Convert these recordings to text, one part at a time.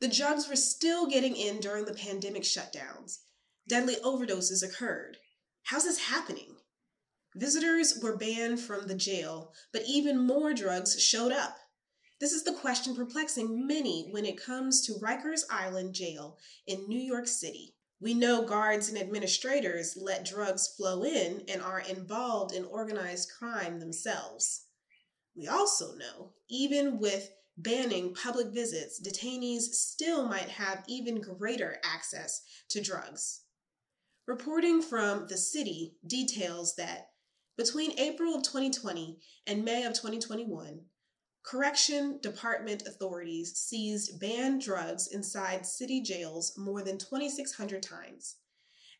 The drugs were still getting in during the pandemic shutdowns. Deadly overdoses occurred. How's this happening? Visitors were banned from the jail, but even more drugs showed up. This is the question perplexing many when it comes to Rikers Island Jail in New York City. We know guards and administrators let drugs flow in and are involved in organized crime themselves. We also know, even with banning public visits, detainees still might have even greater access to drugs. Reporting from the city details that between April of 2020 and May of 2021, Correction Department authorities seized banned drugs inside city jails more than 2,600 times.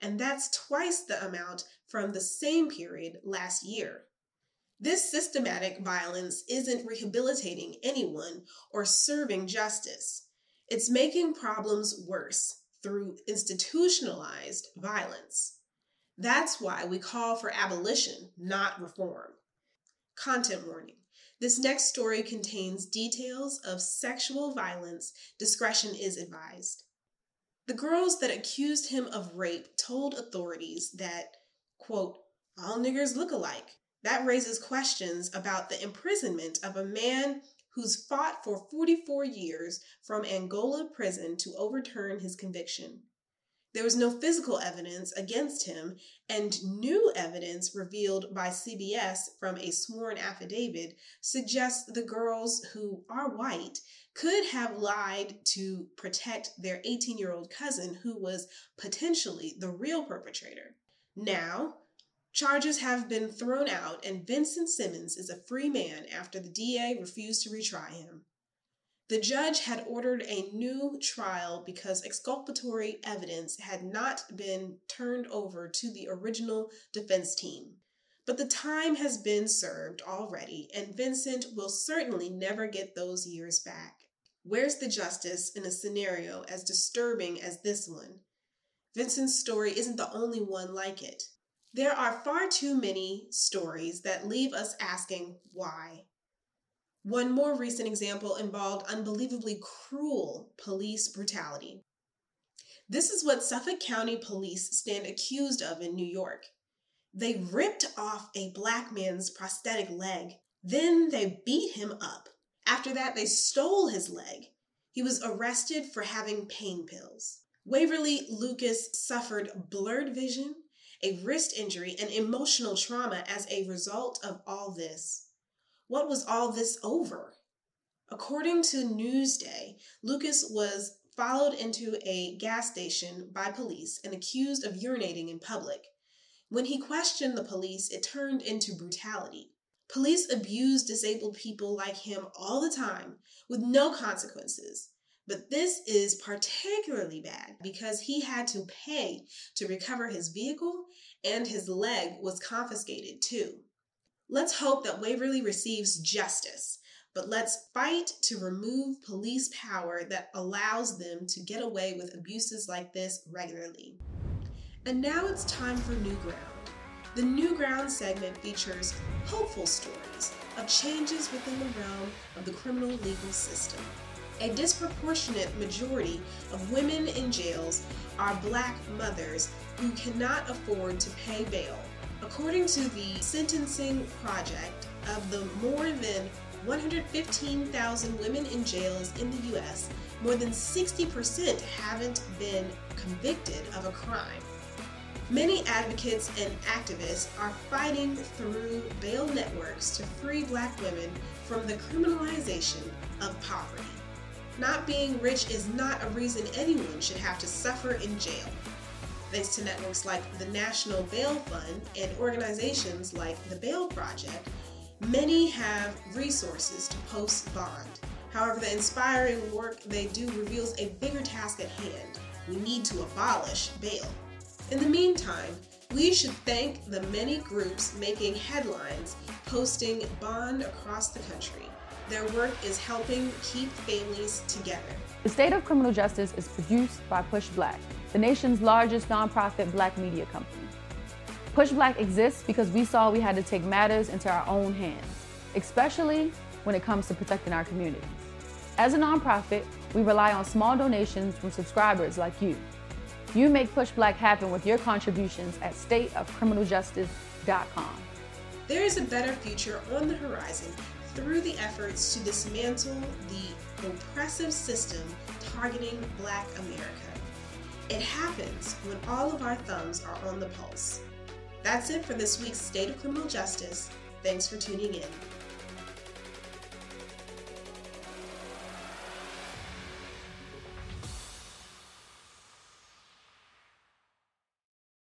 And that's twice the amount from the same period last year. This systematic violence isn't rehabilitating anyone or serving justice. It's making problems worse through institutionalized violence. That's why we call for abolition, not reform. Content warning. This next story contains details of sexual violence. Discretion is advised. The girls that accused him of rape told authorities that, quote, all niggers look alike. That raises questions about the imprisonment of a man who's fought for 44 years from Angola prison to overturn his conviction. There was no physical evidence against him, and new evidence revealed by CBS from a sworn affidavit suggests the girls, who are white, could have lied to protect their 18 year old cousin, who was potentially the real perpetrator. Now, charges have been thrown out, and Vincent Simmons is a free man after the DA refused to retry him. The judge had ordered a new trial because exculpatory evidence had not been turned over to the original defense team. But the time has been served already, and Vincent will certainly never get those years back. Where's the justice in a scenario as disturbing as this one? Vincent's story isn't the only one like it. There are far too many stories that leave us asking why. One more recent example involved unbelievably cruel police brutality. This is what Suffolk County Police stand accused of in New York. They ripped off a black man's prosthetic leg, then they beat him up. After that, they stole his leg. He was arrested for having pain pills. Waverly Lucas suffered blurred vision, a wrist injury, and emotional trauma as a result of all this. What was all this over? According to Newsday, Lucas was followed into a gas station by police and accused of urinating in public. When he questioned the police, it turned into brutality. Police abuse disabled people like him all the time with no consequences. But this is particularly bad because he had to pay to recover his vehicle and his leg was confiscated too. Let's hope that Waverly receives justice, but let's fight to remove police power that allows them to get away with abuses like this regularly. And now it's time for New Ground. The New Ground segment features hopeful stories of changes within the realm of the criminal legal system. A disproportionate majority of women in jails are black mothers who cannot afford to pay bail According to the Sentencing Project, of the more than 115,000 women in jails in the US, more than 60% haven't been convicted of a crime. Many advocates and activists are fighting through bail networks to free black women from the criminalization of poverty. Not being rich is not a reason anyone should have to suffer in jail thanks to networks like the National Bail Fund and organizations like the Bail Project, many have resources to post bond. However, the inspiring work they do reveals a bigger task at hand. We need to abolish bail. In the meantime, we should thank the many groups making headlines posting bond across the country. Their work is helping keep families together. The State of Criminal Justice is produced by Push Black the nation's largest nonprofit black media company. Push Black exists because we saw we had to take matters into our own hands, especially when it comes to protecting our communities. As a nonprofit, we rely on small donations from subscribers like you. You make Push Black happen with your contributions at stateofcriminaljustice.com. There is a better future on the horizon through the efforts to dismantle the oppressive system targeting Black America. It happens when all of our thumbs are on the pulse. That's it for this week's State of Criminal Justice. Thanks for tuning in.